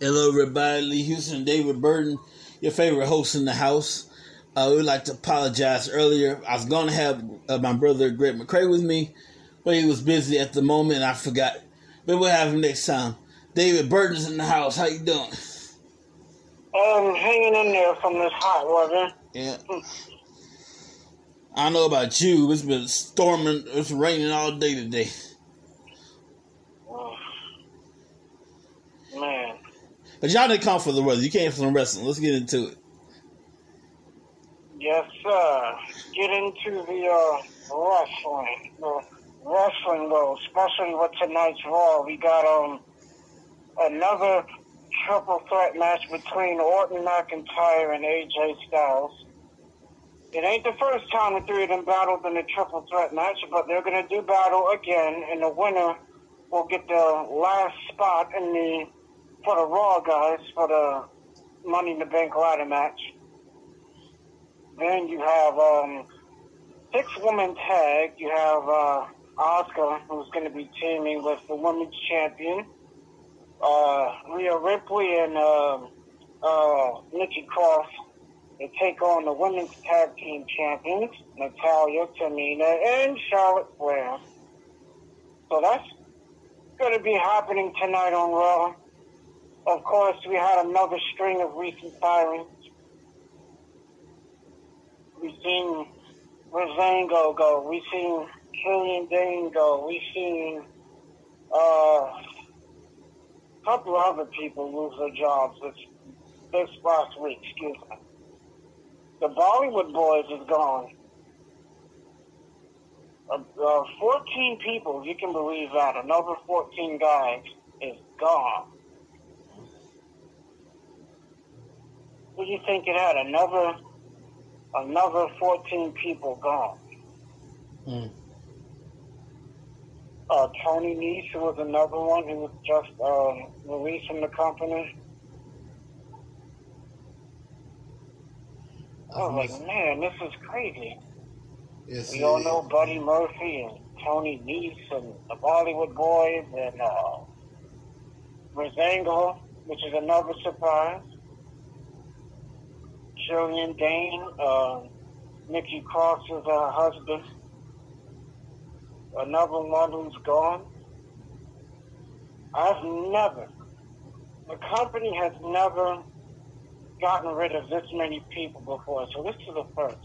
Hello, everybody. Lee Houston, David Burton, your favorite host in the house. Uh, we'd like to apologize earlier. I was going to have uh, my brother Greg McCray with me, but he was busy at the moment. I forgot. But we'll have him next time. David Burton's in the house. How you doing? Um, hanging in there from this hot weather. Yeah. I don't know about you. It's been storming. It's raining all day today. Man. But y'all didn't come for the weather. You came for the wrestling. Let's get into it. Yes, sir. Get into the uh, wrestling. The wrestling, though, especially with tonight's Raw. We got um another triple threat match between Orton McIntyre and AJ Styles. It ain't the first time the three of them battled in a triple threat match, but they're going to do battle again, and the winner will get the last spot in the for the Raw guys for the Money in the Bank ladder match. Then you have um, six woman tag. You have uh, Asuka, who's going to be teaming with the women's champion, uh, Rhea Ripley and uh, uh, Nikki Cross. They take on the women's tag team champions, Natalya, Tamina, and Charlotte Flair. So that's going to be happening tonight on Raw. Of course, we had another string of recent firings. We've seen Breezango go. We've seen Killian Dain go. We've seen uh, a couple of other people lose their jobs this, this last week. Excuse me. The Bollywood Boyz is gone. Uh, uh, 14 people, you can believe that. Another 14 guys is gone. What do you think it had? Another, another 14 people gone. Mm. Uh, Tony Nese was another one who was just um, released from the company. I was like, man, this is crazy. Yes, We all know Buddy Murphy and Tony Nese and the Bollywood Boyz and uh, Breezango, which is another surprise. Killian Dain, uh, Nikki Cross's uh, husband. Another one who's gone. I've never, the company has never gotten rid of this many people before, so this is the first.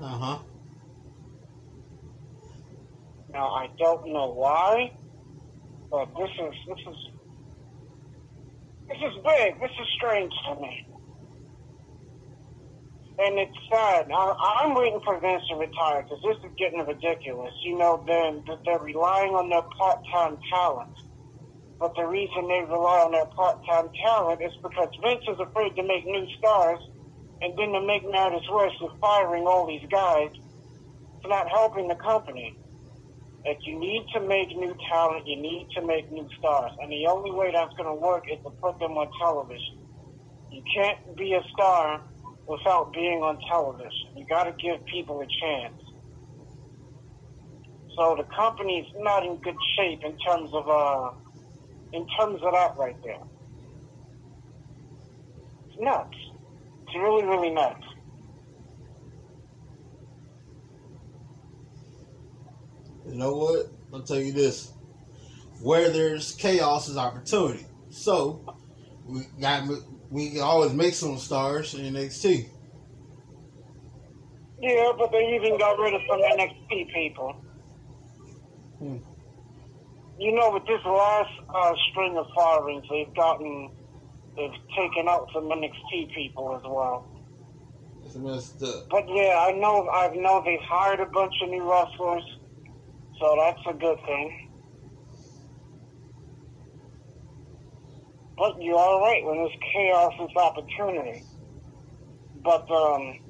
Uh huh. Now I don't know why, but this is this is this is big. This is strange to me, and it's sad. Now, I'm waiting for Vince to retire because this is getting ridiculous. You know, they're they're relying on their part-time talent, but the reason they rely on their part-time talent is because Vince is afraid to make new stars, and then to make matters worse, with firing all these guys. It's not helping the company. If you need to make new talent, you need to make new stars. And the only way that's going to work is to put them on television. You can't be a star without being on television. You got to give people a chance. So the company's not in good shape in terms of uh, in terms it that right there. It's nuts. It's really, really nuts. You know what? I'll tell you this: where there's chaos is opportunity. So we got we can always make some stars in NXT. Yeah, but they even got rid of some NXT people. Hmm. You know, with this last uh, string of firings, they've gotten, they've taken out some NXT people as well. It's messed up. But yeah, I know, I know they've hired a bunch of new wrestlers, so that's a good thing. But you are right, when there's chaos, there's opportunity. But um,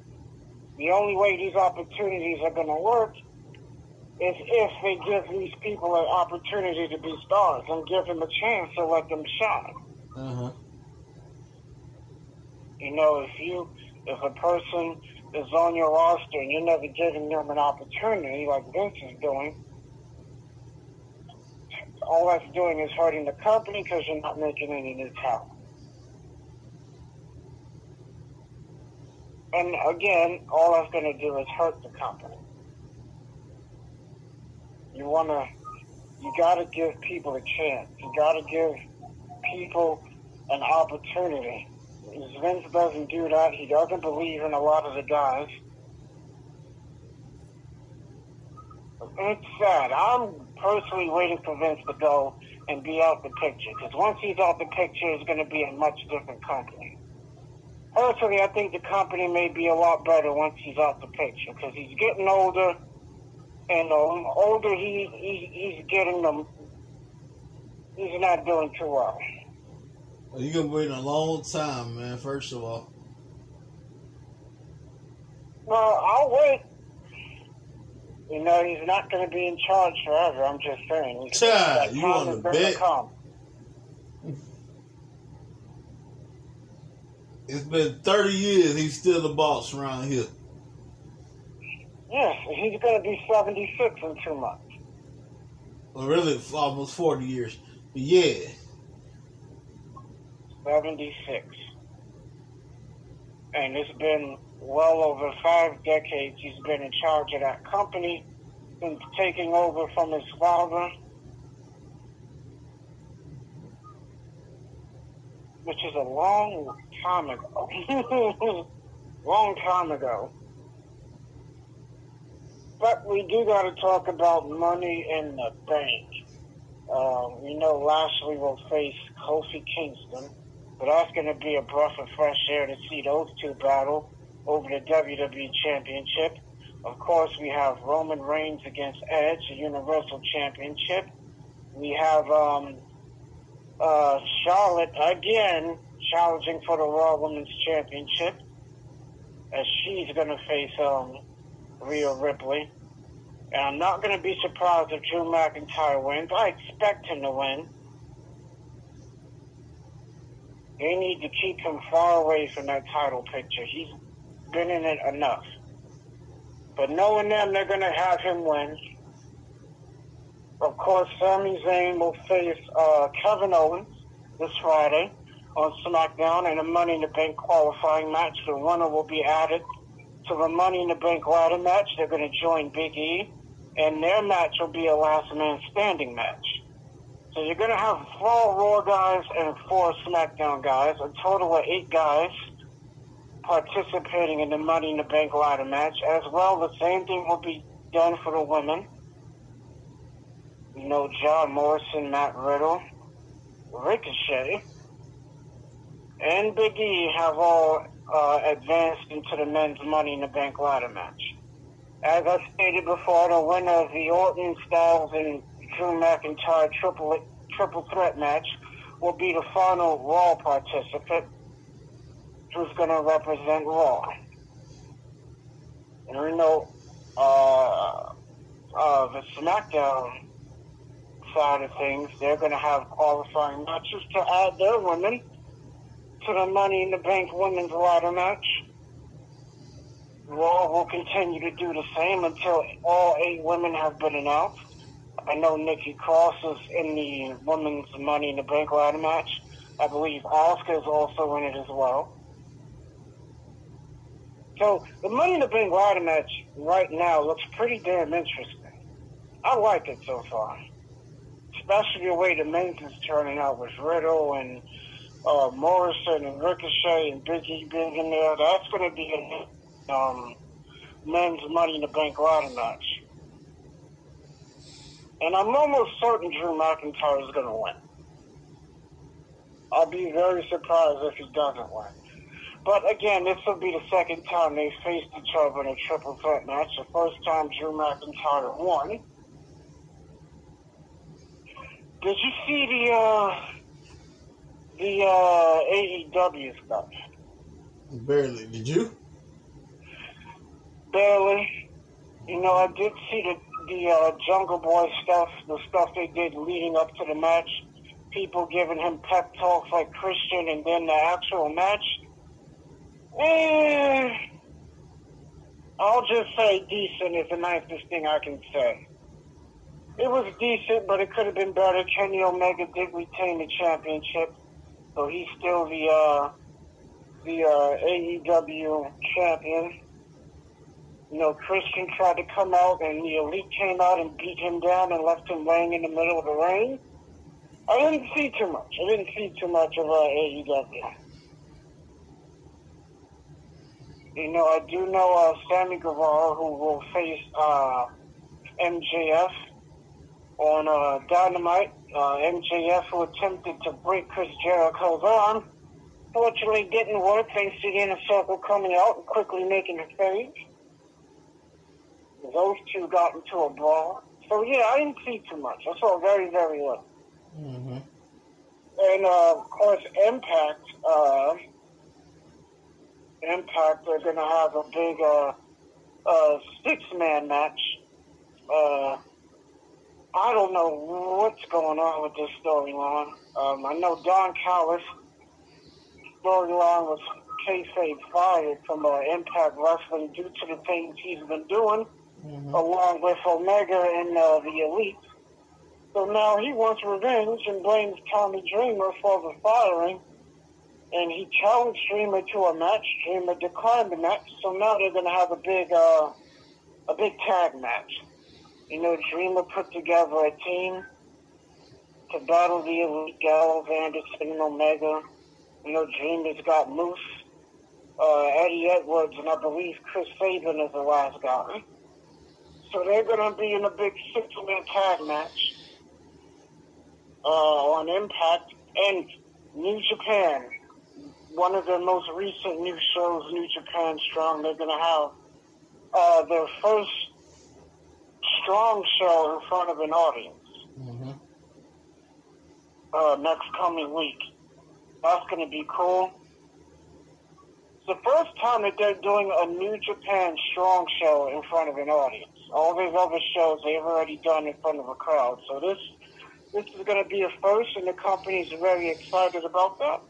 the only way these opportunities are going to work is if they give these people an opportunity to be stars and give them a chance to let them shine. Uh huh. You know, if you, if a person is on your roster and you're never giving them an opportunity like Vince is doing, all that's doing is hurting the company because you're not making any new talent. And again, all that's going to do is hurt the company. You want to, you got to give people a chance. You got to give people an opportunity. Vince doesn't do that. He doesn't believe in a lot of the guys. It's sad. I'm personally waiting for Vince to go and be out the picture because once he's out the picture, it's going to be a much different company. Personally, I think the company may be a lot better once he's out the picture because he's getting older, and the older he, he he's getting, the he's not doing too well. Well, you're gonna wait a long time, man. First of all. Well, I'll wait. You know, he's not going to be in charge forever. I'm just saying. Chad, you want to bet? Come. It's been 30 years. He's still the boss around here. Yes, he's going to be 76 in two months. Well, really, almost 40 years. But yeah. 76. And it's been well over five decades he's been in charge of that company since taking over from his father, which is a long time ago. long time ago. But we do got to talk about money in the bank. Uh, we know Lashley will face Kofi Kingston, but that's going to be a breath of fresh air to see those two battle over the WWE Championship. Of course, we have Roman Reigns against Edge, the Universal Championship. We have um, uh, Charlotte again challenging for the Raw Women's Championship, as she's going to face um, Rhea Ripley. And I'm not going to be surprised if Drew McIntyre wins. I expect him to win. They need to keep him far away from that title picture. He's been in it enough. But knowing them, they're going to have him win. Of course, Sami Zayn will face uh, Kevin Owens this Friday on SmackDown in a Money in the Bank qualifying match. The winner will be added to the Money in the Bank ladder match. They're going to join Big E, and their match will be a last man standing match. So you're going to have four Raw guys and four SmackDown guys, a total of eight guys participating in the Money in the Bank ladder match. As well, the same thing will be done for the women. You know, John Morrison, Matt Riddle, Ricochet, and Big E have all uh, advanced into the men's Money in the Bank ladder match. As I stated before, the winner of the Orton, Styles, and Drew McIntyre triple triple threat match will be the final Raw participant who's going to represent Raw. And we know uh, uh, the SmackDown side of things, they're going to have qualifying matches to add their women to the Money in the Bank women's ladder match. Raw will continue to do the same until all eight women have been announced. I know Nikki Cross is in the women's Money in the Bank ladder match. I believe Asuka is also in it as well. So the Money in the Bank ladder match right now looks pretty damn interesting. I like it so far, especially the way the men's is turning out with Riddle and uh, Morrison and Ricochet and Big E being in there. That's going to be a um, men's Money in the Bank ladder match. And I'm almost certain Drew McIntyre is going to win. I'll be very surprised if he doesn't win. But again, this will be the second time they faced each other in a triple threat match. The first time Drew McIntyre won. Did you see the uh, the uh, AEW stuff? Barely. Did you? Barely. You know, I did see the the uh, Jungle Boy stuff, the stuff they did leading up to the match. People giving him pep talks like Christian, and then the actual match Eh, I'll just say decent is the nicest thing I can say. It was decent, but it could have been better. Kenny Omega did retain the championship, so he's still the uh, the uh, AEW champion. You know, Christian tried to come out, and the Elite came out and beat him down and left him laying in the middle of the ring. I didn't see too much. I didn't see too much of uh, AEW. You know, I do know uh, Sammy Guevara, who will face uh, MJF on uh, Dynamite. Uh, MJF, who attempted to break Chris Jericho's arm, fortunately didn't work thanks to the inner circle coming out and quickly making a save. Those two got into a brawl. So, yeah, I didn't see too much. I saw very, very little. Mm-hmm. And, uh, of course, Impact, uh, Impact, they're going to have a big uh, uh, six-man match. Uh, I don't know what's going on with this storyline. Um, I know Don Callis storyline was kayfabe fired from uh, Impact Wrestling due to the things he's been doing, Mm-hmm. along with Omega and uh, the Elite. So now he wants revenge and blames Tommy Dreamer for the firing. And he challenged Dreamer to a match. Dreamer declined the match. So now they're going to have a big, uh, a big tag match. You know, Dreamer put together a team to battle the Elite Gallows, Anderson, and Omega. You know, Dreamer's got Moose, uh, Eddie Edwards, and I believe Chris Sabin is the last guy. So they're going to be in a big six-man tag match uh, on Impact and New Japan. One of their most recent new shows, New Japan Strong. They're going to have uh, their first strong show in front of an audience Mm-hmm. uh, next coming week. That's going to be cool. It's the first time that they're doing a New Japan Strong show in front of an audience. All these other shows they've already done in front of a crowd. So this this is going to be a first, and the company's very excited about that.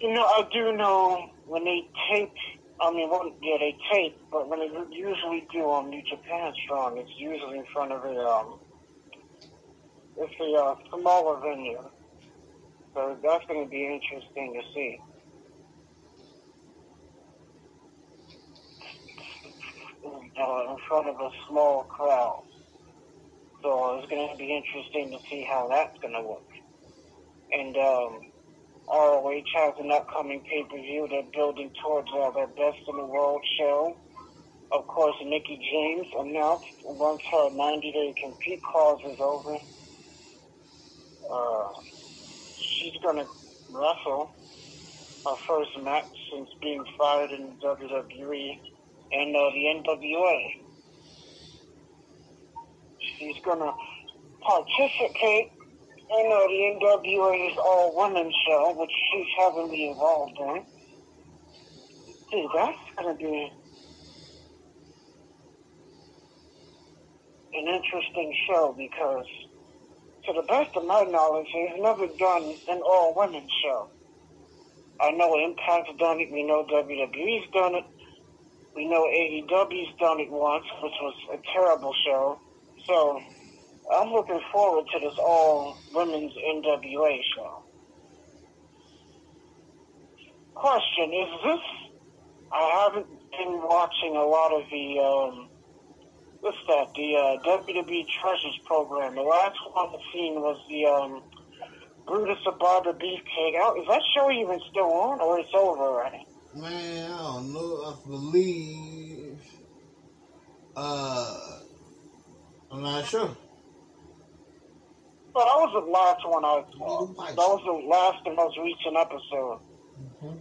You know, I do know when they tape. I mean, well, yeah, they tape, but when they usually do on New Japan Strong, it's usually in front of a um, it's a uh, smaller venue. So that's going to be interesting to see. Uh, in front of a small crowd. So it's going to be interesting to see how that's going to work. And um, ROH has an upcoming pay-per-view. They're building towards uh, their Best in the World show. Of course, Mickie James announced once her 90-day compete clause is over, uh, she's going to wrestle her first match since being fired in WWE and uh, the NWA. She's going to participate in know, the NWA's All Women show, which she's heavily involved in. Dude, that's to be an interesting show because, to the best of my knowledge, they've never done an all women show. I know Impact's done it, we know WWE's done it, we know AEW's done it once, which was a terrible show. So I'm looking forward to this all women's NWA show. Question is this? I haven't been watching a lot of the um, what's that? The uh, WWE Treasures program. The last one I've seen was the um, Brutus the Barber Beefcake. Is that show even still on, or it's over already? Man, I don't know. I believe. Uh, I'm not sure. But that was the last one I saw. That was the last and most recent episode. Mhm.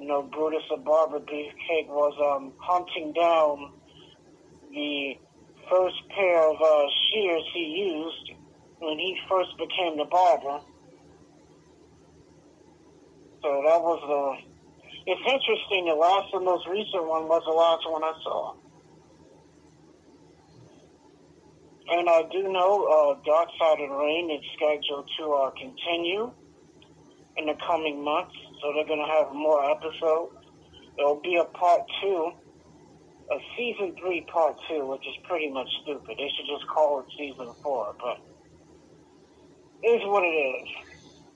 You know, Brutus the Barber Beefcake was um, hunting down the first pair of uh, shears he used when he first became the barber. So that was the. It's interesting. The last and most recent one was the last one I saw. And I do know uh, Dark Side of Rain is scheduled to uh, continue in the coming months, so they're going to have more episodes. It'll be a part two, a season three part two, which is pretty much stupid. They should just call it season four, but is what it is.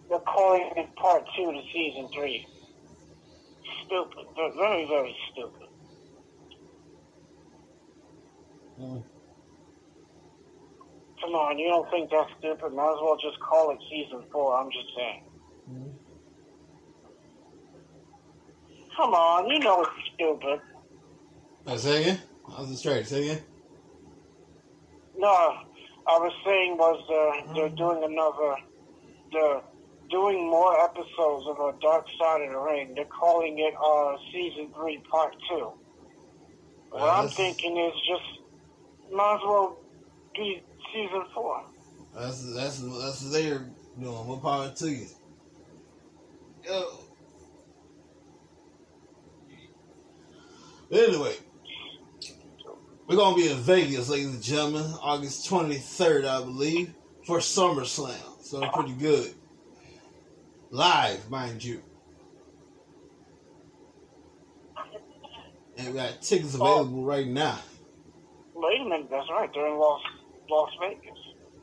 They're calling it part two to season three. Stupid. They're very, very stupid. Mm. Come on, you don't think that's stupid? Might as well just call it season four. I'm just saying. Mm. Come on, you know it's stupid. I say again? I was straight. Say again? No, I was saying was uh, they're doing another. They're doing more episodes of a Dark Side of the Ring. They're calling it uh, season three, part two. What Uh, I'm thinking is just might as well be season four. That's that's that's what they're doing. What power to you? Yo. Anyway, we're gonna be in Vegas, ladies and gentlemen, August twenty third, I believe, for SummerSlam. So pretty good. Live, mind you. And we got tickets oh. available right now. Wait a minute, that's right. They're in Las Las Vegas.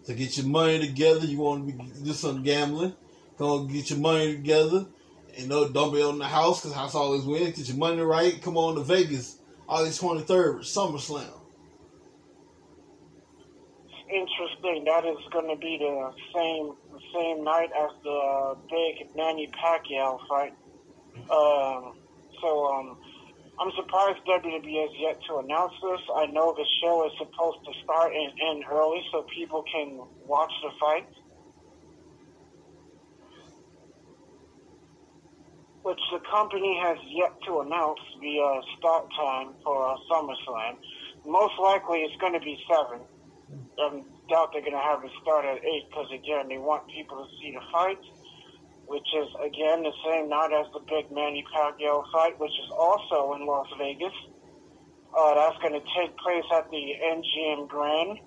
to get your money together. You want to be, do some gambling. Come on, get your money together. And no, don't be on the house because house always wins. Get your money right. Come on to Vegas, August 23rd, SummerSlam. Interesting. That is going to be the same the same night as the big Manny Pacquiao fight. Um, so um, I'm surprised WWE has yet to announce this. I know the show is supposed to start and end early so people can watch the fight. Which the company has yet to announce the uh, start time for uh, SummerSlam. Most likely it's going to be 7. I doubt they're going to have it start at 8 because, again, they want people to see the fight, which is, again, the same night as the big Manny Pacquiao fight, which is also in Las Vegas. Uh, that's going to take place at the MGM Grand,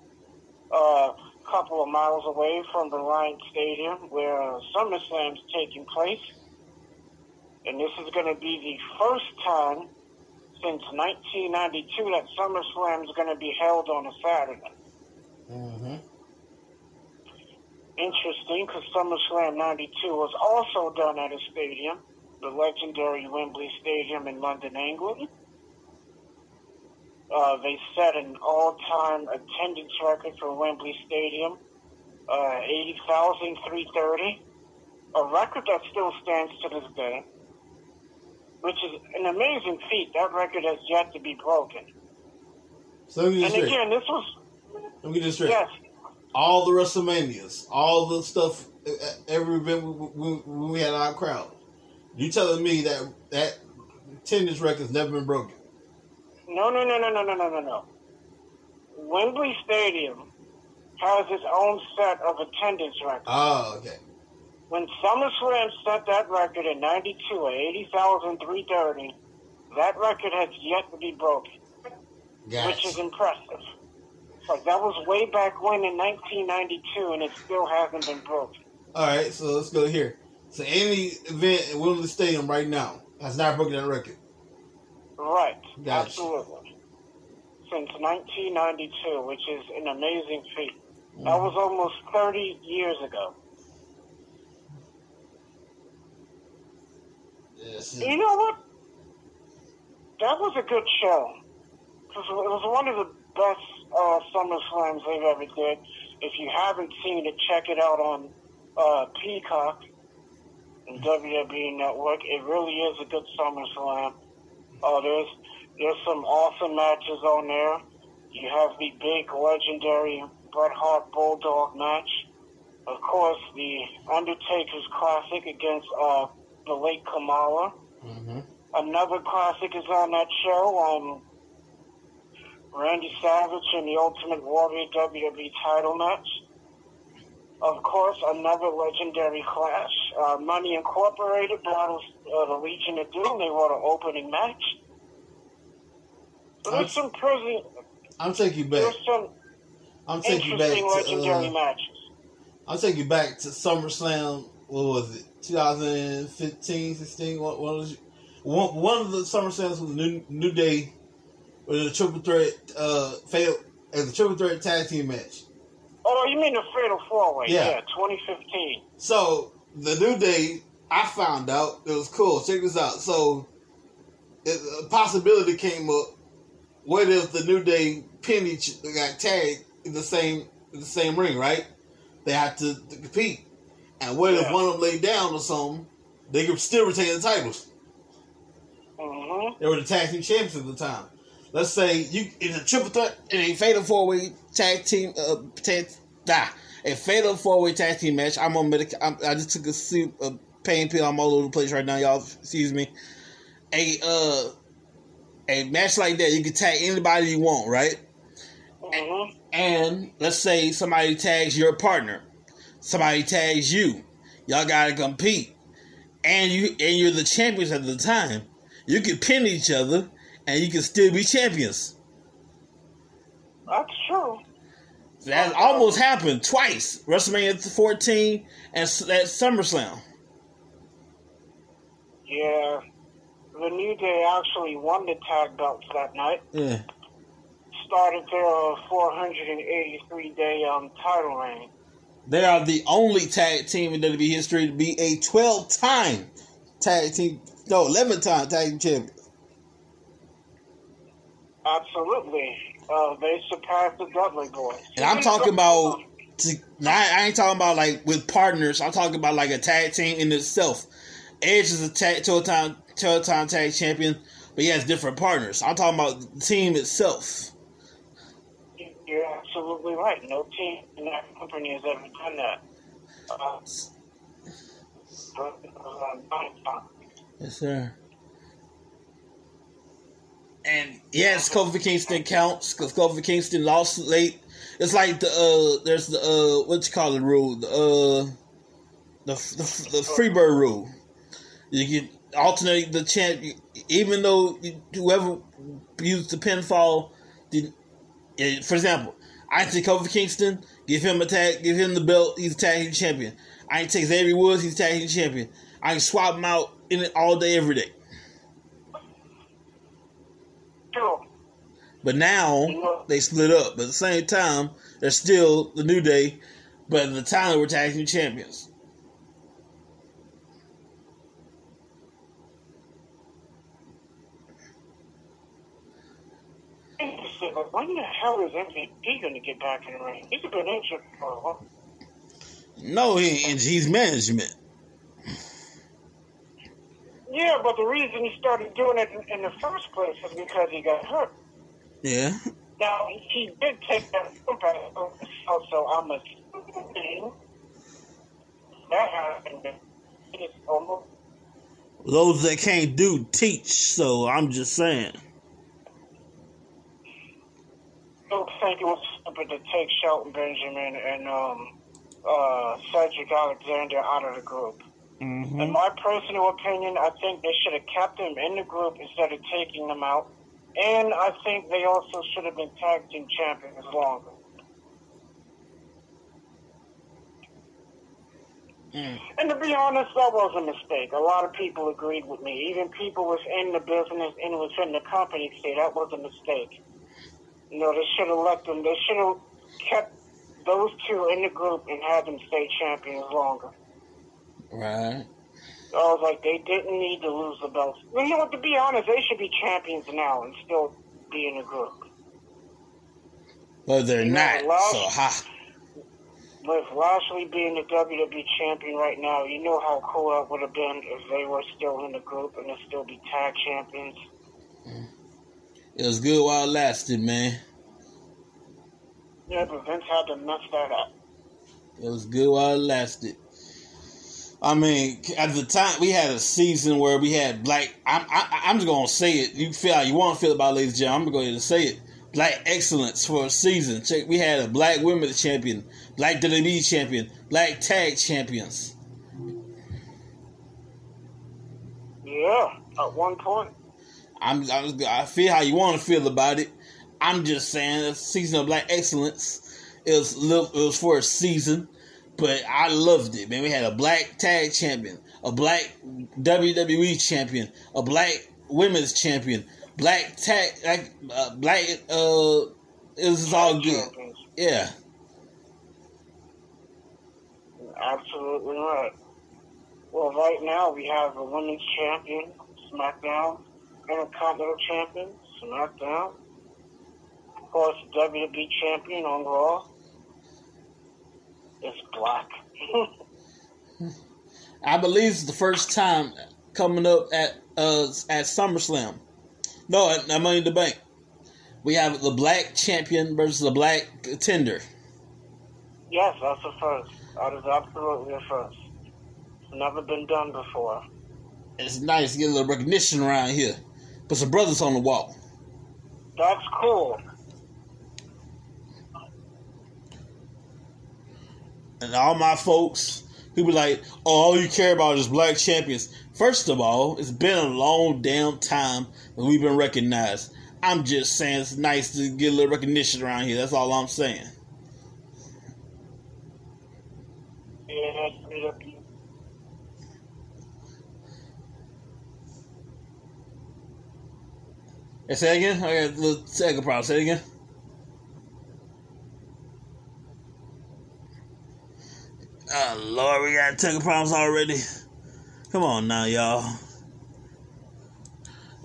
a uh, couple of miles away from the Lion Stadium where uh, SummerSlam's taking place. And this is going to be the first time since 1992 that SummerSlam is going to be held on a Saturday. Mm-hmm. Interesting, because SummerSlam 92 was also done at a stadium, the legendary Wembley Stadium in London, England. Uh, they set an all-time attendance record for Wembley Stadium, uh, 80,330, a record that still stands to this day, which is an amazing feat. That record has yet to be broken. So let me get And straight. again, this was, Let me get this straight. yes, All the WrestleManias, all the stuff, every event when we had our crowd. You telling me that that attendance record's never been broken? No, no, no, no, no, no, no, no, no. Wembley Stadium has its own set of attendance records. Oh, okay. When SummerSlam set that record in 92 at 80,330, that record has yet to be broken, which is impressive. Like, that was way back when in 1992, and it still hasn't been broken. All right, so let's go here. So any event at Wembley Stadium right now has not broken that record. Right, Gotcha. absolutely. Since 1992, which is an amazing feat. Mm-hmm. That was almost 30 years ago. Yes. You know what? That was a good show. It was one of the best uh, Summer Slams they've ever did. If you haven't seen it, check it out on uh, Peacock and WWE Network. It really is a good Summer Slam. Uh, there's there's some awesome matches on there. You have the big legendary Bret Hart Bulldog match. Of course, the Undertaker's Classic against uh, the late Kamala. Mm-hmm. Another classic is on that show. Um, Randy Savage and the Ultimate Warrior WWE title match. Of course, another legendary clash. Uh, Money Incorporated battles uh, the Legion of Doom. They were the opening match. So there's some pretty, I'm taking you back. there's some I'm taking you back interesting to. legendary Uh, matches. I'll take you back to SummerSlam. What was it? 2015, 16. What, what was it? one, one of the SummerSlams was New New Day with a triple threat uh fatal as a triple threat tag team match. Oh, you mean the Fatal Four Way? Yeah. Yeah. 2015. So the New Day, I found out it was cool. Check this out. So it, a possibility came up. What if the New Day pin each got tagged in the same in the same ring, right? They have to, to compete. And what if one of them laid down or something? They could still retain the titles. Mm-hmm. They were the tag team champions at the time. Let's say you in a triple threat in a fatal four way tag team uh tag, nah, a fatal four way tag team match. I'm on medic. I'm, I just took a soup a pain pill. I'm all over the place right now, y'all. Excuse me. A uh a match like that, you can tag anybody you want, right? Mm-hmm. And let's say somebody tags your partner, somebody tags you. Y'all gotta compete, and you and you're the champions at the time. You can pin each other, and you can still be champions. That's true. That almost happened twice. WrestleMania 14 and that SummerSlam. Yeah. The New Day actually won the tag belts that night. Yeah, Started their 483 day um title reign. they are the only tag team in WWE history to be a 12 time tag team, no, 11 time tag team champion. Absolutely. Uh, they surpassed the Dudley Boyz. And I'm talking about, to, now, I ain't talking about like with partners. I'm talking about like a tag team in itself. Edge is a tag, 12 time, 12 time tag champion, but he has different partners. I'm talking about the team itself. You're absolutely right. No team in that company has ever done that. Uh, uh, Yes, sir. And yes, Kofi Kingston counts because Kofi Kingston lost late. It's like the uh, there's the uh, what you call it rule, the uh, the the, the Freebird rule. You can alternate the champ, even though you, whoever used the pinfall did. For example, I take Kofi Kingston, give him a tag, give him the belt. He's tag team champion. I take Xavier Woods, he's tag team champion. I can swap him out in it all day, every day. Sure. But now they split up. But at the same time, they're still the New Day. But at the time, they were tag team champions. But When the hell is MVP going to get back in the ring? He's been injured for a while. No, he, he's management. Yeah, but the reason he started doing it in, in the first place is because he got hurt. Yeah. Now, he did take that himself, so I'm assuming that happened. Almost Those that can't do teach. So I'm just saying. don't think it was stupid to take Shelton Benjamin and um, uh, Cedric Alexander out of the group. Mm-hmm. In my personal opinion, I think they should have kept them in the group instead of taking them out. And I think they also should have been tag team champions longer. Mm. And to be honest, that was a mistake. A lot of people agreed with me. Even people within the business and within the company say that was a mistake. You know, they should have let them, they should have kept those two in the group and had them stay champions longer. Right. I was like, they didn't need to lose the belts. You know what, to be honest, they should be champions now and still be in the group. But they're You know, not. So ha. With Lashley being the WWE champion right now, you know how cool that would have been if they were still in the group and they still be tag champions. It was good while it lasted, man. Yeah, but Vince had to mess that up. It was good while it lasted. I mean, at the time we had a season where we had black. I'm I, I'm just gonna say it. You feel how you want to feel about it, ladies and gentlemen. I'm gonna go ahead and say it. Black excellence for a season. Check. We had a black women's champion, black WWE champion, black tag champions. Yeah, at one point. I'm, I'm I feel how you want to feel about it. I'm just saying a season of black excellence. Was it was for a season, but I loved it. Man, we had a black tag champion, a black WWE champion, a black women's champion, black tag, like uh, black. Uh, it was all good. Yeah, Absolutely right. Well, right now we have a women's champion, SmackDown, Intercontinental champion, SmackDown. Of course, WWE champion on Raw. It's black. I believe it's the first time coming up at uh at SummerSlam. No, at, at Money in the Bank. We have the black champion versus the black contender. yes, that's a first. That is absolutely a first. It's never been done before. It's nice to get a little recognition around here. Put some brothers on the wall. That's cool. And all my folks who be like, oh, all you care about is black champions. First of all, it's been a long damn time that we've been recognized. I'm just saying it's nice to get a little recognition around here. That's all I'm saying. Say again? I got a little second problem. Say again. Oh, Lord, we got technical problems already. Come on now, y'all.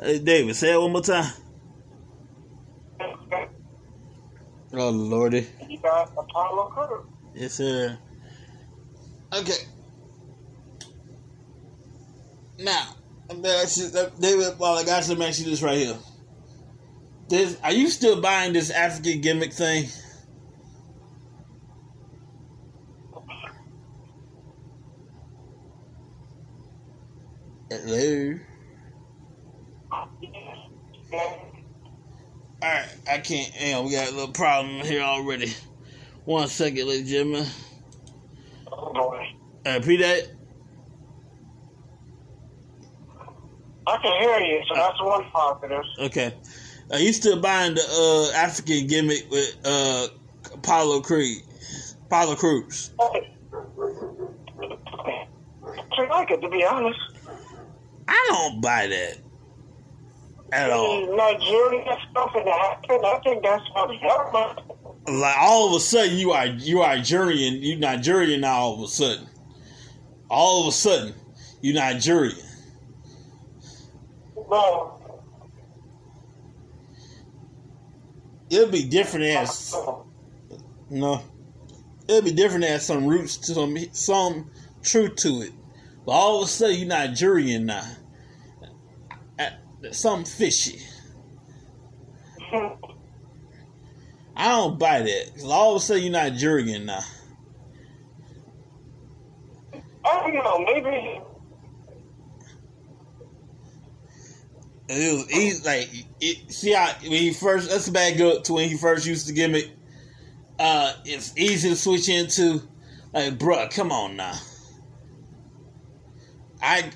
Hey, David, say it one more time. Oh, Lordy. You got Apollo Crews. Yes, sir. Okay. Now, I'm gonna ask you- uh, David, well, I got to ask you this right here. This, are you still buying this African gimmick thing? Hello. Alright, I can't. Hang we got a little problem here already. One second, ladies and gentlemen. Oh boy. Uh, repeat that. I can hear you, so that's one positive. Okay. Are you still buying the uh, African gimmick with uh, Apollo Creed? Apollo Crews. I like it, to be honest. I don't buy that at all. Nigerian stuff in Africa, I think that's what government. Like all of a sudden you are you are Nigerian, you Nigerian now all of a sudden. All of a sudden, you Nigerian. No. It'll be different as no. It'll be different as some roots to some some truth to it. But all of a sudden you Nigerian now. Uh, Something fishy. I don't buy that. 'Cause all of a sudden you're Nigerian now. I don't know, maybe It was easy, like it, see how when he first. Let's back up to when he first used the gimmick. Uh, it's easy to switch into. Like, bruh, come on now. I,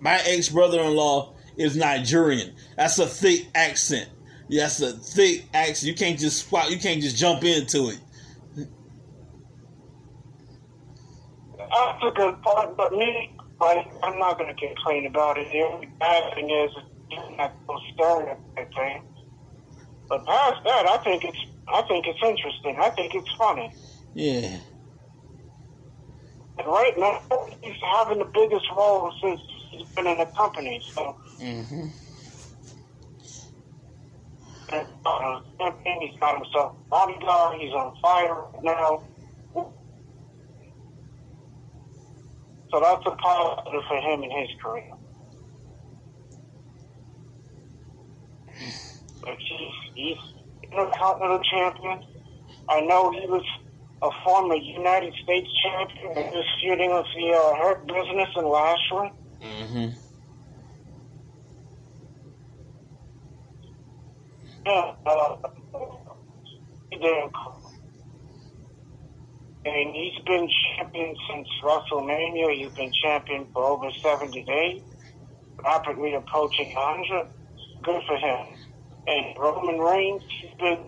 my ex brother in law is Nigerian. That's a thick accent. That's a thick accent. You can't just swap. You can't just jump into it. that's a good part, but me, like, I'm not going to complain about it. The only bad thing is it's not so stereotype thing. But past that, I think it's, I think it's interesting. I think it's funny. Yeah. And right now, he's having the biggest role since he's been in the company. So, hmm and, uh, he's got himself a bodyguard. He's on fire now. So that's a positive for him in his career. But he's, he's intercontinental champion. I know he was a former United States champion. He was feuding with the uh, Hurt Business and Lashley. Hmm Yeah, uh, did. And he's been champion since WrestleMania. He's been champion for over 70 days, rapidly approaching 100. Good for him. And Roman Reigns, he's been,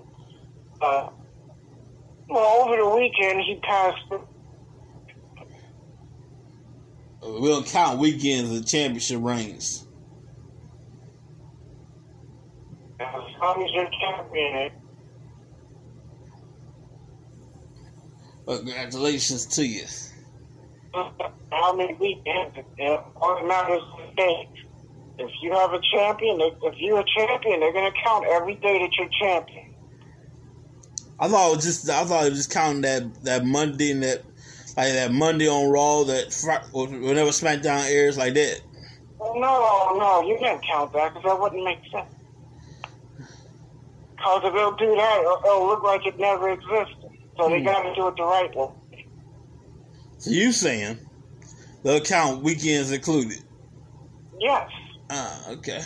uh, well, over the weekend, he passed We don't count weekends and championship reigns. As long as champion, Well, congratulations to you. how many weekends? It all matters is the day. If you have a champion, if if you're a champion, they're going to count every day that you're champion. I thought it was just I thought it was just counting that that Monday and that like that Monday on Raw that Fri- whenever SmackDown airs like that. No, no, you can't count that because that wouldn't make sense. Because if they'll do that, it'll, it'll look like it never existed. So they Hmm. got to do it the right way. So you saying they'll count weekends included? Yes. Ah, okay.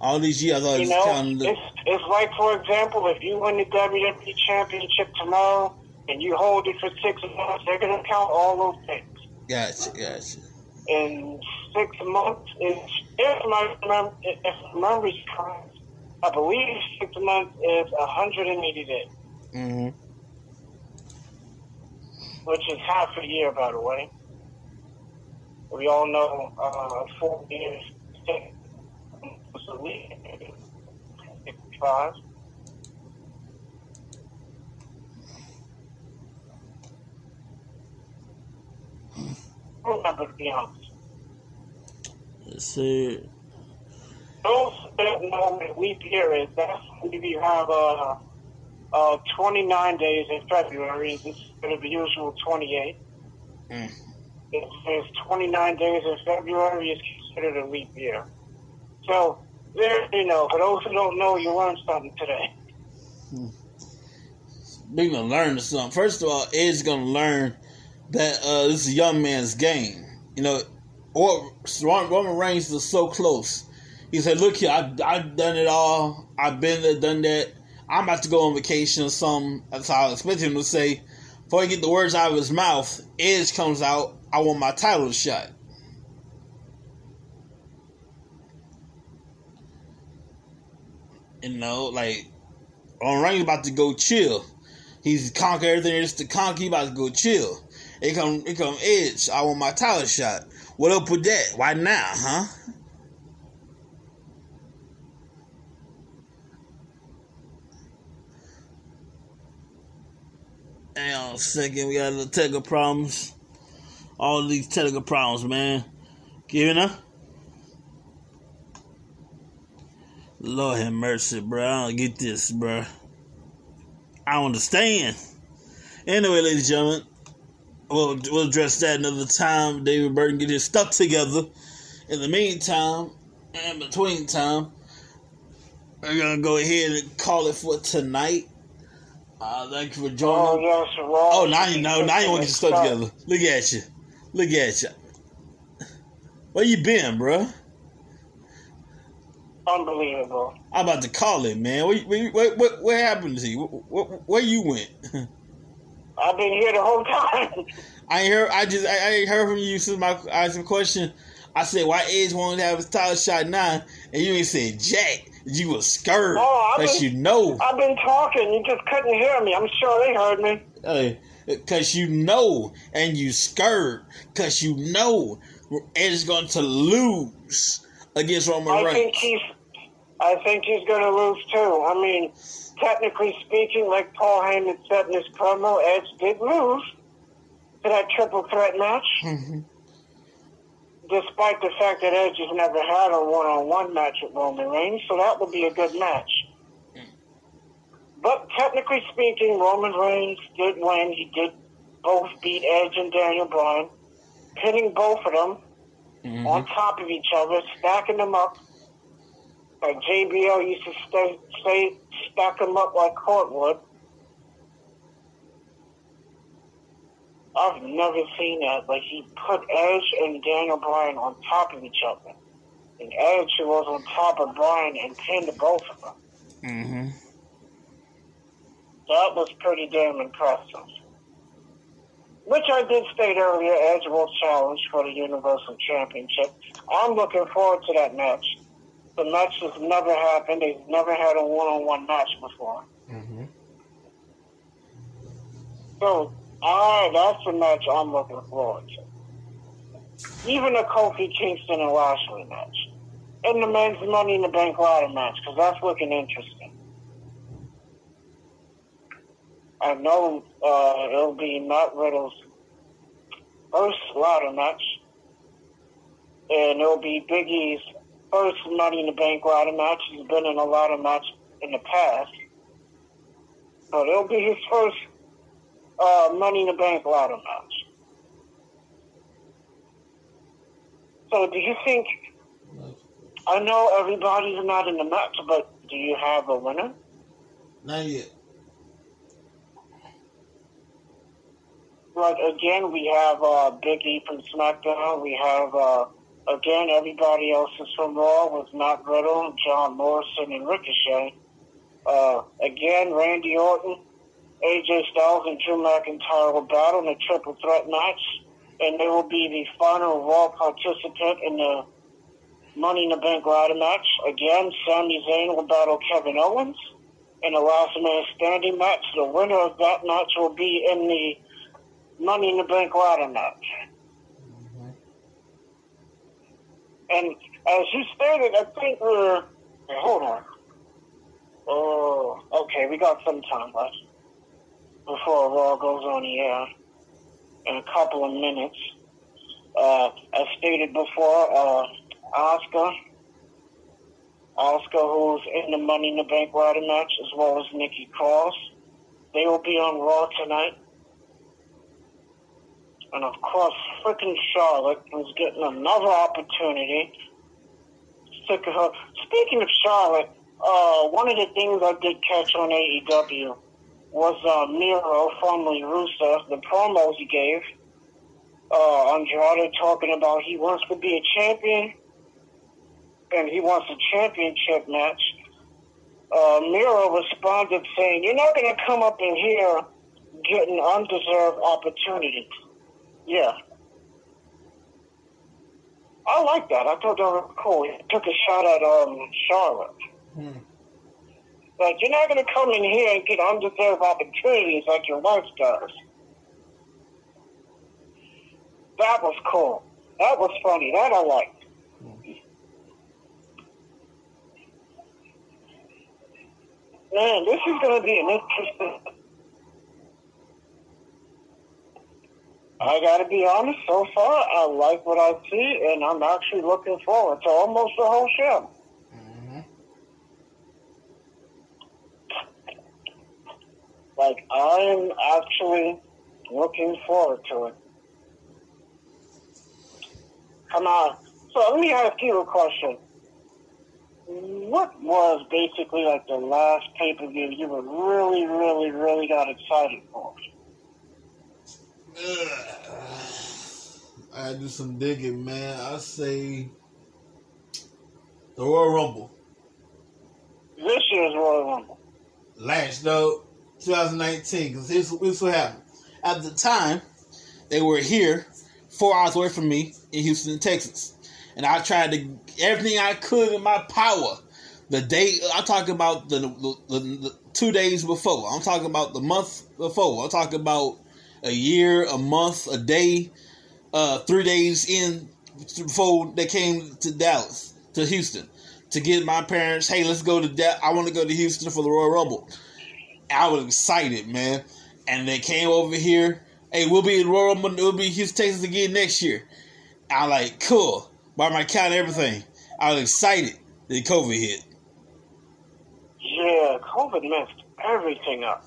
All these years I You was know, it's, it's like, for example, if you win the WWE Championship tomorrow and you hold it for six months, they're going to count all those things. Gotcha, gotcha. In six months, if, if my mem- if memory's correct, I believe six months is 180 days, Mm-hmm. which is half a year, by the way. We all know uh, four years was a week. 65. Remember to be honest. Let's see. Those that know what leap year is, that's when you have uh, uh, 29 days in February instead of the usual 28. Mm. If there's 29 days in February, it's considered a leap year. So, there, you know, for those who don't know, you learned something today. We're gonna learn something. First of all, Ed's gonna learn that uh, this is a young man's game. You know, or Roman Reigns is so close. He said, "Look here, I I've done it all. I've been there, done that. I'm about to go on vacation or something." That's how I expect him to say. Before he get the words out of his mouth, Edge comes out. I want my title shot. You know, like Roman Reigns about to go chill. He's conquered everything is to conquer. He about to go chill. It come, it come Edge. I want my title shot. What up with that? Why now, huh? Hang on a second. We got a little technical problems. All these technical problems, man. Giving up. Lord have mercy, bro. I don't get this, bro. I understand. Anyway, ladies and gentlemen, we'll, we'll address that another time. David Burton get his stuff together. In the meantime, and between time, we're gonna go ahead and call it for tonight. Uh, thank you for Oh, joining. yes, Raw. Oh, now you know. Now you want to get your stuff together. Look at you. Look at you. Where you been, bro? Unbelievable. I'm about to call it, man. What, where, where, where happened to you? Where, where you went? I've been here the whole time. I heard. I just I, I heard from you since my I asked a question. I said why Edge to have his title shot now, and you ain't said Jack. You was scared Oh, I've been- you know, I've been talking. You just couldn't hear me. I'm sure they heard me. because you know, and you scared because you know Edge is going to lose against Roman I Reigns. think he's. I think he's going to lose too. I mean, technically speaking, like Paul Heyman said in his promo, Edge did lose to that triple threat match, Mhm. despite the fact that Edge has never had a one-on-one match with Roman Reigns. So that would be a good match. But technically speaking, Roman Reigns did win. He did both beat Edge and Daniel Bryan, pinning both of them Mhm. on top of each other, stacking them up. Like JBL used to stay, stay stack them up like cordwood. I've never seen that. Like he put Edge and Daniel Bryan on top of each other, and Edge was on top of Bryan and pinned both of them. Mm-hmm. That was pretty damn impressive. Which I did state earlier, Edge will challenge for the Universal Championship. I'm looking forward to that match. The match has never happened. They've never had a one-on-one match before. Mhm. So, I that's the match I'm looking forward to. even a Kofi Kingston and Lashley match, and the men's Money in the Bank ladder match because that's looking interesting. I know uh, it'll be Matt Riddle's first ladder match, and it'll be Big E's first Money in the Bank ladder match. He's been in a ladder match in the past, but it'll be his first uh, Money in the Bank ladder match. So, do you think? I know everybody's not in the match, but do you have a winner? Not yet. Like again, we have uh, Big E from SmackDown. We have uh, again everybody else is from Raw with Matt Riddle, John Morrison, and Ricochet. Uh, again, Randy Orton, AJ Styles, and Drew McIntyre will battle in a triple threat match, and they will be the final Raw participant in the Money in the Bank ladder match. Again, Sami Zayn will battle Kevin Owens in a last man standing match. The winner of that match will be in the Money in the Bank ladder match. And as you stated, I think we're. Hold on. Oh, okay, we got some time left before Raw goes on the air in a couple of minutes. Uh, as stated before, uh, Oscar, Oscar, who's in the Money in the Bank ladder match, as well as Nikki Cross, they will be on Raw tonight. And of course, frickin' Charlotte is getting another opportunity. Sick of her. Speaking of Charlotte, uh, one of the things I did catch on AEW was uh, Miro, formerly Rusev, the promos he gave. Uh, Andrade talking about he wants to be a champion and he wants a championship match. Uh, Miro responded saying, You're not going to come up in here getting undeserved opportunities. Yeah. I like that. I thought that was cool. He took a shot at um, Charlotte. Hmm. Like, you're not going to come in here and get undeserved opportunities like your wife does. That was cool. That was funny. That I liked. Man, this is going to be an interesting. I got to be honest. So far, I like what I see, and I'm actually looking forward to almost the whole show. Mm-hmm. Like I'm actually looking forward to it. Come on. So let me ask you a question. What was basically like the last pay per view you were really, really, really got excited for? I do some digging, man. I say the Royal Rumble. This year's Royal Rumble. Last though, 2019. Because here's, here's what happened. At the time, they were here, four hours away from me in Houston, Texas, and I tried to everything I could in my power. The day I'm talking about the, the, the, the two days before. I'm talking about the month before. I'm talking about a year, a month, a day, uh, three days in before they came to Dallas, to Houston, to get my parents. Hey, let's go to that. I want to go to Houston for the Royal Rumble. I was excited, man, and they came over here. Hey, we'll be in Royal Rumble. We'll be Houston, Texas again next year. I'm like, cool. By my count, everything. I was excited. Then COVID hit. Yeah, COVID messed everything up.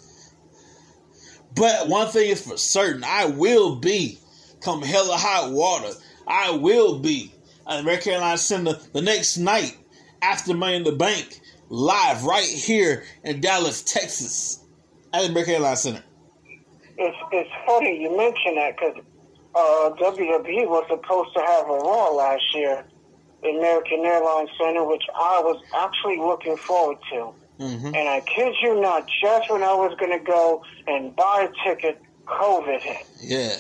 But one thing is for certain, I will be come hella hot water. I will be at the North Carolina Center the next night after Money in the Bank, live right here in Dallas, Texas, at the North Carolina Center. It's it's funny you mention that because uh, WWE was supposed to have a Raw last year, the American Airlines Center, which I was actually looking forward to. Mm-hmm. And I kid you not, just when I was going to go and buy a ticket, COVID hit. Yeah.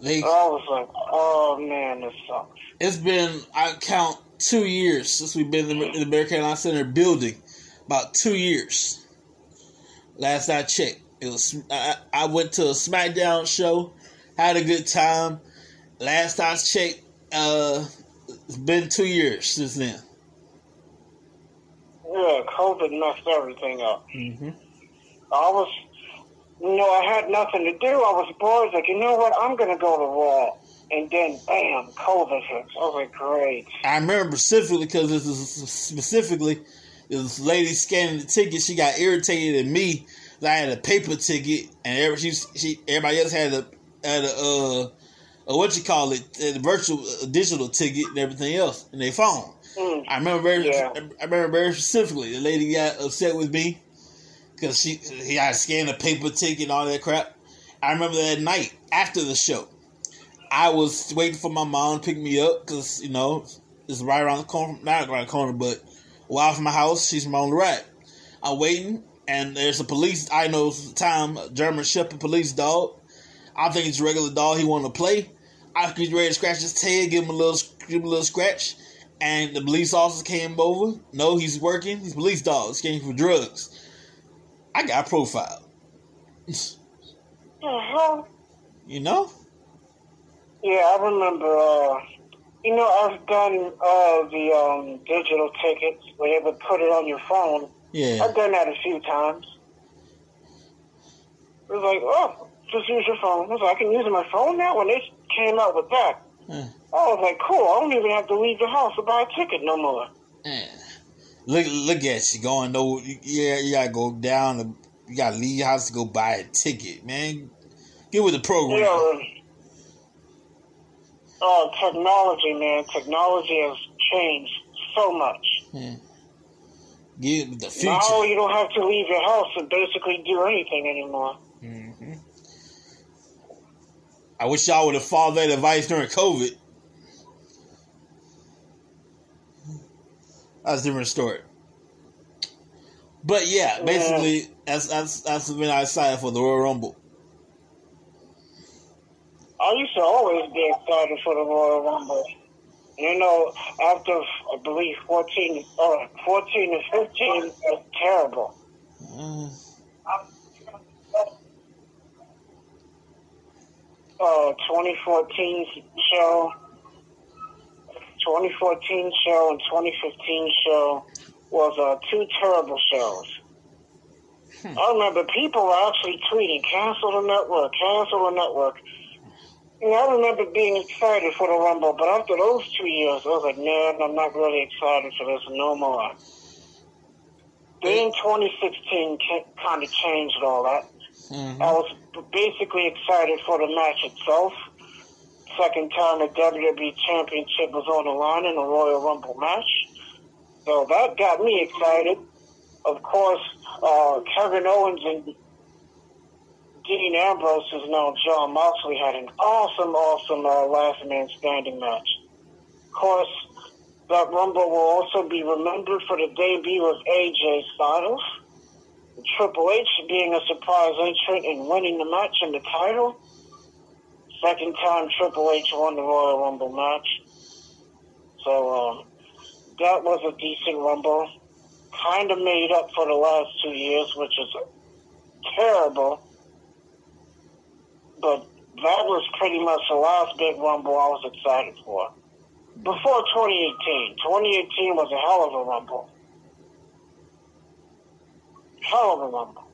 They, I was like, oh man, this sucks. it's been I count two years since we've been in the, in the Bear Carolina Center building. About two years. Last I checked, it was I, I went to a SmackDown show Had a good time. Last I checked, uh, it's been two years since then. Yeah, COVID messed everything up. Mm-hmm. I was, you know, I had nothing to do. I was bored. Like, you know what? I'm gonna go to Raw. And then, bam, COVID hits. I was like, great. I remember specifically because this is specifically this lady scanning the ticket. She got irritated at me. I had a paper ticket, and everybody, she, she, everybody else had a had a uh, a what you call it, a virtual digital ticket and everything else in their phone. Mm. I remember very, Yeah. I remember very specifically. The lady got upset with me because she he had to scan a paper ticket and all that crap. I remember that night after the show, I was waiting for my mom to pick me up because you know it's right around the corner, not around the corner, but a while from my house. She's my the right. I'm waiting, and there's a police. I know time a German Shepherd police dog. I think it's a regular dog. He wanted to play. I was ready to scratch his tail, give him a little, give him a little scratch, and the police officer came over. No, he's working. He's police dog. He's came for drugs. I got profiled. Uh-huh. You know? Yeah, I remember. Uh, you know, I've done uh, the um, digital tickets where you would put it on your phone. Yeah. I've done that a few times. It was like, oh, just use your phone. I was like, I can use my phone now. When they came out with that. I was like, cool. I don't even have to leave the house to buy a ticket no more. Man. Look, look at you going. No, yeah, you gotta go down. To, you gotta leave your house to go buy a ticket, man. Get with the program. Yeah. Oh, technology, man. Technology has changed so much. Get with the future. Now you don't have to leave your house to basically do anything anymore. hmm I wish y'all would have followed that advice during COVID. That's a different story. But yeah, basically, that's that's that's when I decided for the Royal Rumble. I used to always be excited for the Royal Rumble. You know, after I believe fourteen, uh, fourteen and fifteen was terrible. Uh, 2014 show, 2014 show, and 2015 show was uh, two terrible shows. I remember people were actually tweeting, "Cancel the network, cancel the network." And I remember being excited for the Rumble, but after those two years, I was like, man, I'm not really excited for this no more. Then 2016 kind of changed all that. mhm. I was basically excited for the match itself. Second time the WWE Championship was on the line in a Royal Rumble match. So that got me excited. Of course, uh, Kevin Owens and Dean Ambrose, who's now Jon Moxley, had an awesome, awesome uh, last man standing match. Of course, that Rumble will also be remembered for the debut of AJ Styles. Triple H being a surprise entrant and winning the match and the title. Second time Triple H won the Royal Rumble match. So um, that was a decent Rumble. Kind of made up for the last two years, which is terrible. But that was pretty much the last big Rumble I was excited for. Before 2018. 2018 was a hell of a Rumble. Hell of a Rumble.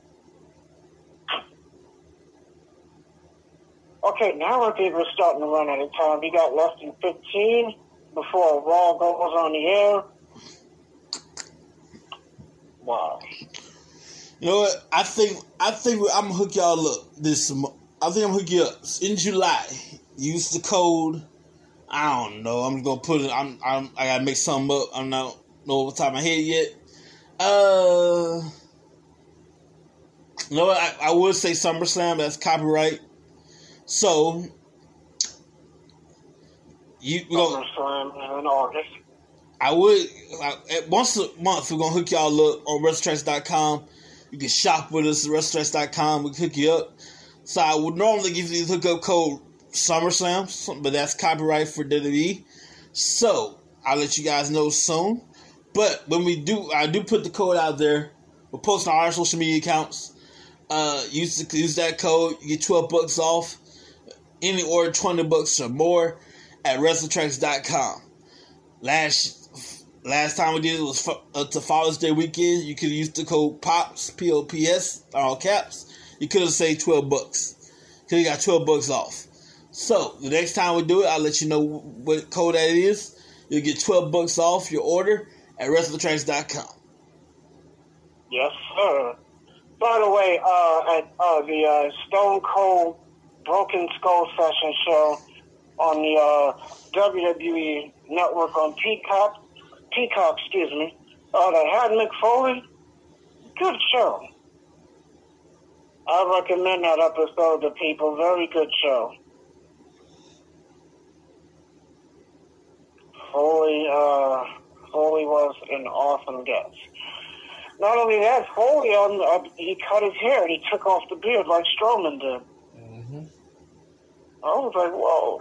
Okay, now I think we're starting to run out of time. We got less than 15 before Raw goes on the air. Wow. You know what? I think I think I'm gonna hook y'all up this. mo- I think I'm gonna hook you up in July. Use the code. I don't know. I'm gonna put it. I'm. I'm. I gotta make something up. I'm not know off the top of my head yet. Uh. You know what? I, I would say SummerSlam. That's copyright. So. You we gonna SummerSlam in August. I would like, at once a month we're gonna hook y'all up on WrestleTracks.com. You can shop with us at WrestleTracks.com. We can hook you up. So I would normally give you the hookup code SummerSlam, but that's copyright for WWE. So I'll let you guys know soon. But when we do, I do put the code out there. We're posting on our social media accounts. Uh, use the, use that code. You get twelve bucks off. Any order 20 bucks or more at WrestleTracks.com. Last last time we did it was for, uh, to Father's Day weekend. You could use the code POPS, P O P S, all caps. You could have saved 12 bucks. Because you got 12 bucks off. So, the next time we do it, I'll let you know what code that is. You'll get 12 bucks off your order at WrestleTracks.com. Yes, sir. By the way, uh, at uh, the uh, Stone Cold Broken Skull Session show on the uh, WWE Network on Peacock, Peacock, excuse me, uh, that had Mick Foley. Good show. I recommend that episode to people. Very good show. Foley, uh, Foley was an awesome guest. Not only that, Foley on uh, he cut his hair and he took off the beard like Strowman did. I was like, whoa.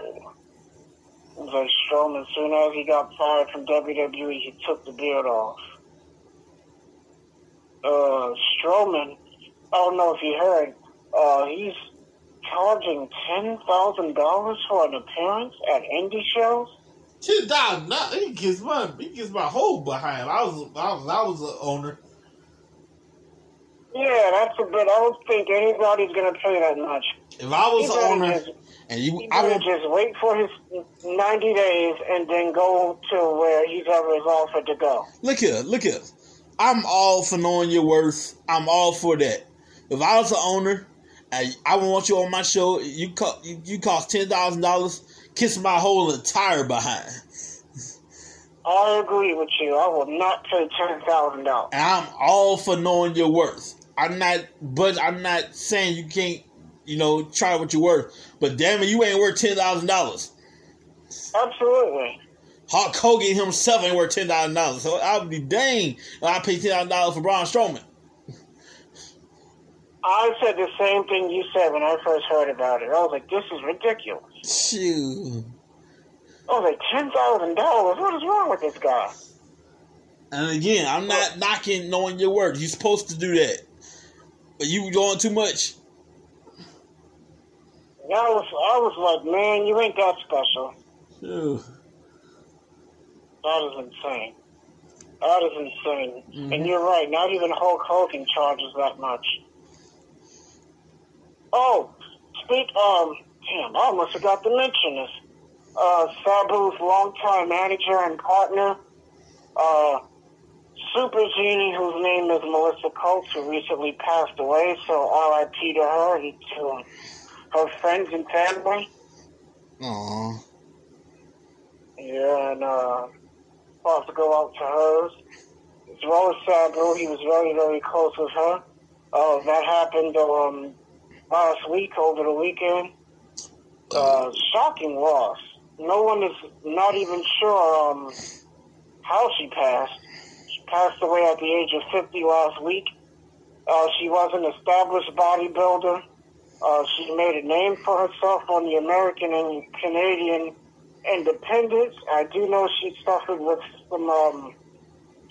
It was like Strowman. As soon as he got fired from WWE, he took the beard off. Uh, Strowman, I don't know if you heard, uh, he's charging ten thousand dollars for an appearance at indie shows. Ten thousand. He gets my he gets my whole behind. I was I was I was an owner. Yeah, that's a bit. I don't think anybody's gonna pay that much. If I was He the owner just- and you, He I would, just wait for his ninety days and then go to where he's ever is offered to go. look here, look here. I'm all for knowing your worth. I'm all for that. If I was the owner and I want you on my show, you cost you, you cost ten thousand dollars. Kiss my whole entire behind. I agree with you. I will not pay ten thousand dollars. I'm all for knowing your worth. I'm not, but I'm not saying you can't, you know, try what you're worth. But damn it, you ain't worth ten thousand dollars. Absolutely. Hulk Hogan himself ain't worth ten thousand dollars. So I would be dang if I pay ten thousand dollars for Braun Strowman. I said the same thing you said when I first heard about it. I was like, this is ridiculous. Shoot. I was like, ten thousand dollars? What is wrong with this guy? And again, I'm not knocking knowing your worth. You're supposed to do that. But you doing too much. And I was, I was like, man, you ain't that special. That is insane. That is insane. Mhm. And you're right. Not even Hulk Hogan charges that much. Oh, speak. Um, damn, I almost forgot to mention this. Uh, Sabu's longtime manager and partner, uh, Super Genie, whose name is Melissa Coates, who recently passed away. So R.I.P. to her and to her friends and family. Aw. Yeah, and uh, to go out to hers. As well as Sabu, he was very, very close with her. Uh, that happened um, last week, over the weekend. Uh, shocking loss. No one is not even sure um, how she passed. She passed away at the age of 50 last week. Uh, she was an established bodybuilder. Uh, she made a name for herself on the American and Canadian independence. I do know she suffered with some um,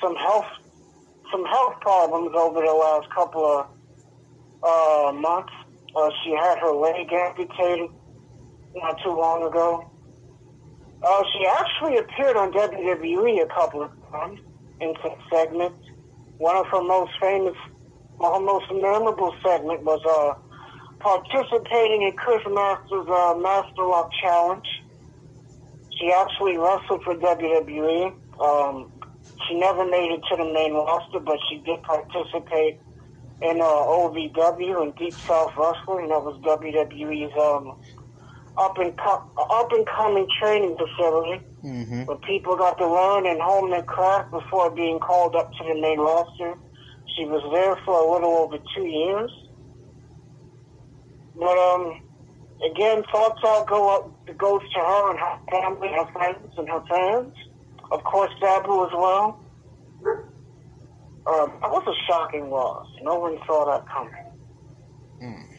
some health some health problems over the last couple of uh, months. Uh, she had her leg amputated not too long ago. Uh, she actually appeared on WWE a couple of times in some segments. One of her most famous, her most memorable segment was uh, participating in Chris Masters' uh, Master Lock Challenge. She actually wrestled for WWE. Um, she never made it to the main roster, but she did participate in uh, OVW and Deep South Wrestling. That was WWE's um, up and co- up and coming training facility Mm-hmm. where people got to learn and hone their craft before being called up to the main roster. She was there for a little over two years. But um, again, thoughts all go up goes to her and her family, her friends, and her fans. Of course, Sabu as well. Um, that was a shocking loss. No one saw that coming. Mm.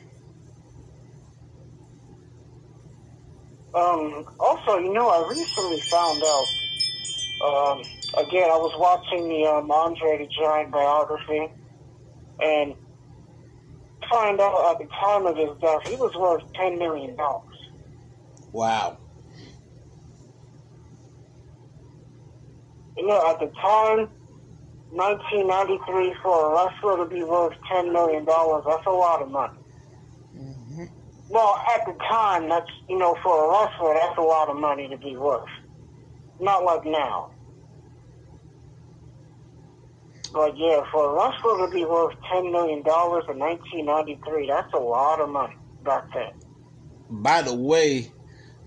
Um, also, you know, I recently found out. Um, again, I was watching the um, Andre the Giant biography, and find out at the time of his death, he was worth ten million dollars. Wow. You know, at the time, 1993, for a wrestler to be worth $10 million, that's a lot of money. Mm-hmm. Well, at the time, that's, you know, for a wrestler, that's a lot of money to be worth. Not like now. But yeah, for a wrestler to be worth $10 million in 1993, that's a lot of money back then. By the way,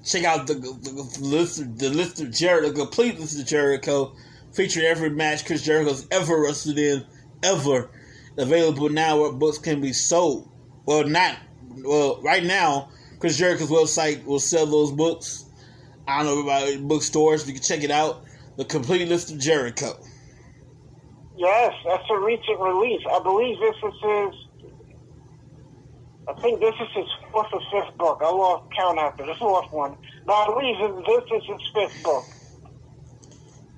check out the, the, list the list of Jericho, the complete list of Jericho, featuring every match Chris Jericho's ever wrestled in, ever. Available now where books can be sold. Well, not well right now. Chris Jericho's website will sell those books. I don't know about bookstores. You can check it out. The complete list of Jericho. Yes, that's a recent release. I believe this is his. I think this is his fourth or fifth book. I lost count after the fourth one, but I believe this is his fifth book.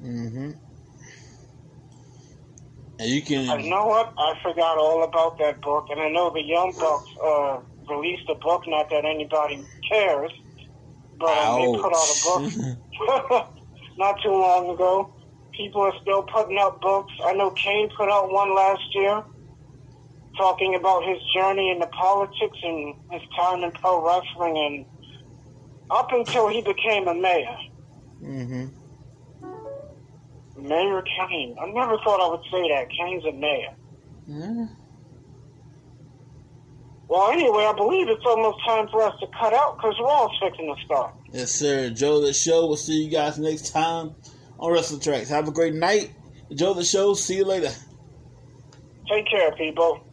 Mm-hmm. And you can. You know what? I forgot all about that book, and I know the Young Bucks uh, released a book. Not that anybody cares, but um, they put out a book not too long ago. People are still putting out books. I know Kane put out one last year, talking about his journey into politics and his time in pro wrestling, and up until he became a mayor. mm-hmm. Mayor Kane. I never thought I would say that. Kane's a mayor. Mm-hmm. Well, anyway, I believe it's almost time for us to cut out because Raw's fixing to start. Yes, sir. Joe the Show. We'll see you guys next time on Wrestling Tracks. Have a great night. Enjoy the Show. See you later. Take care, people.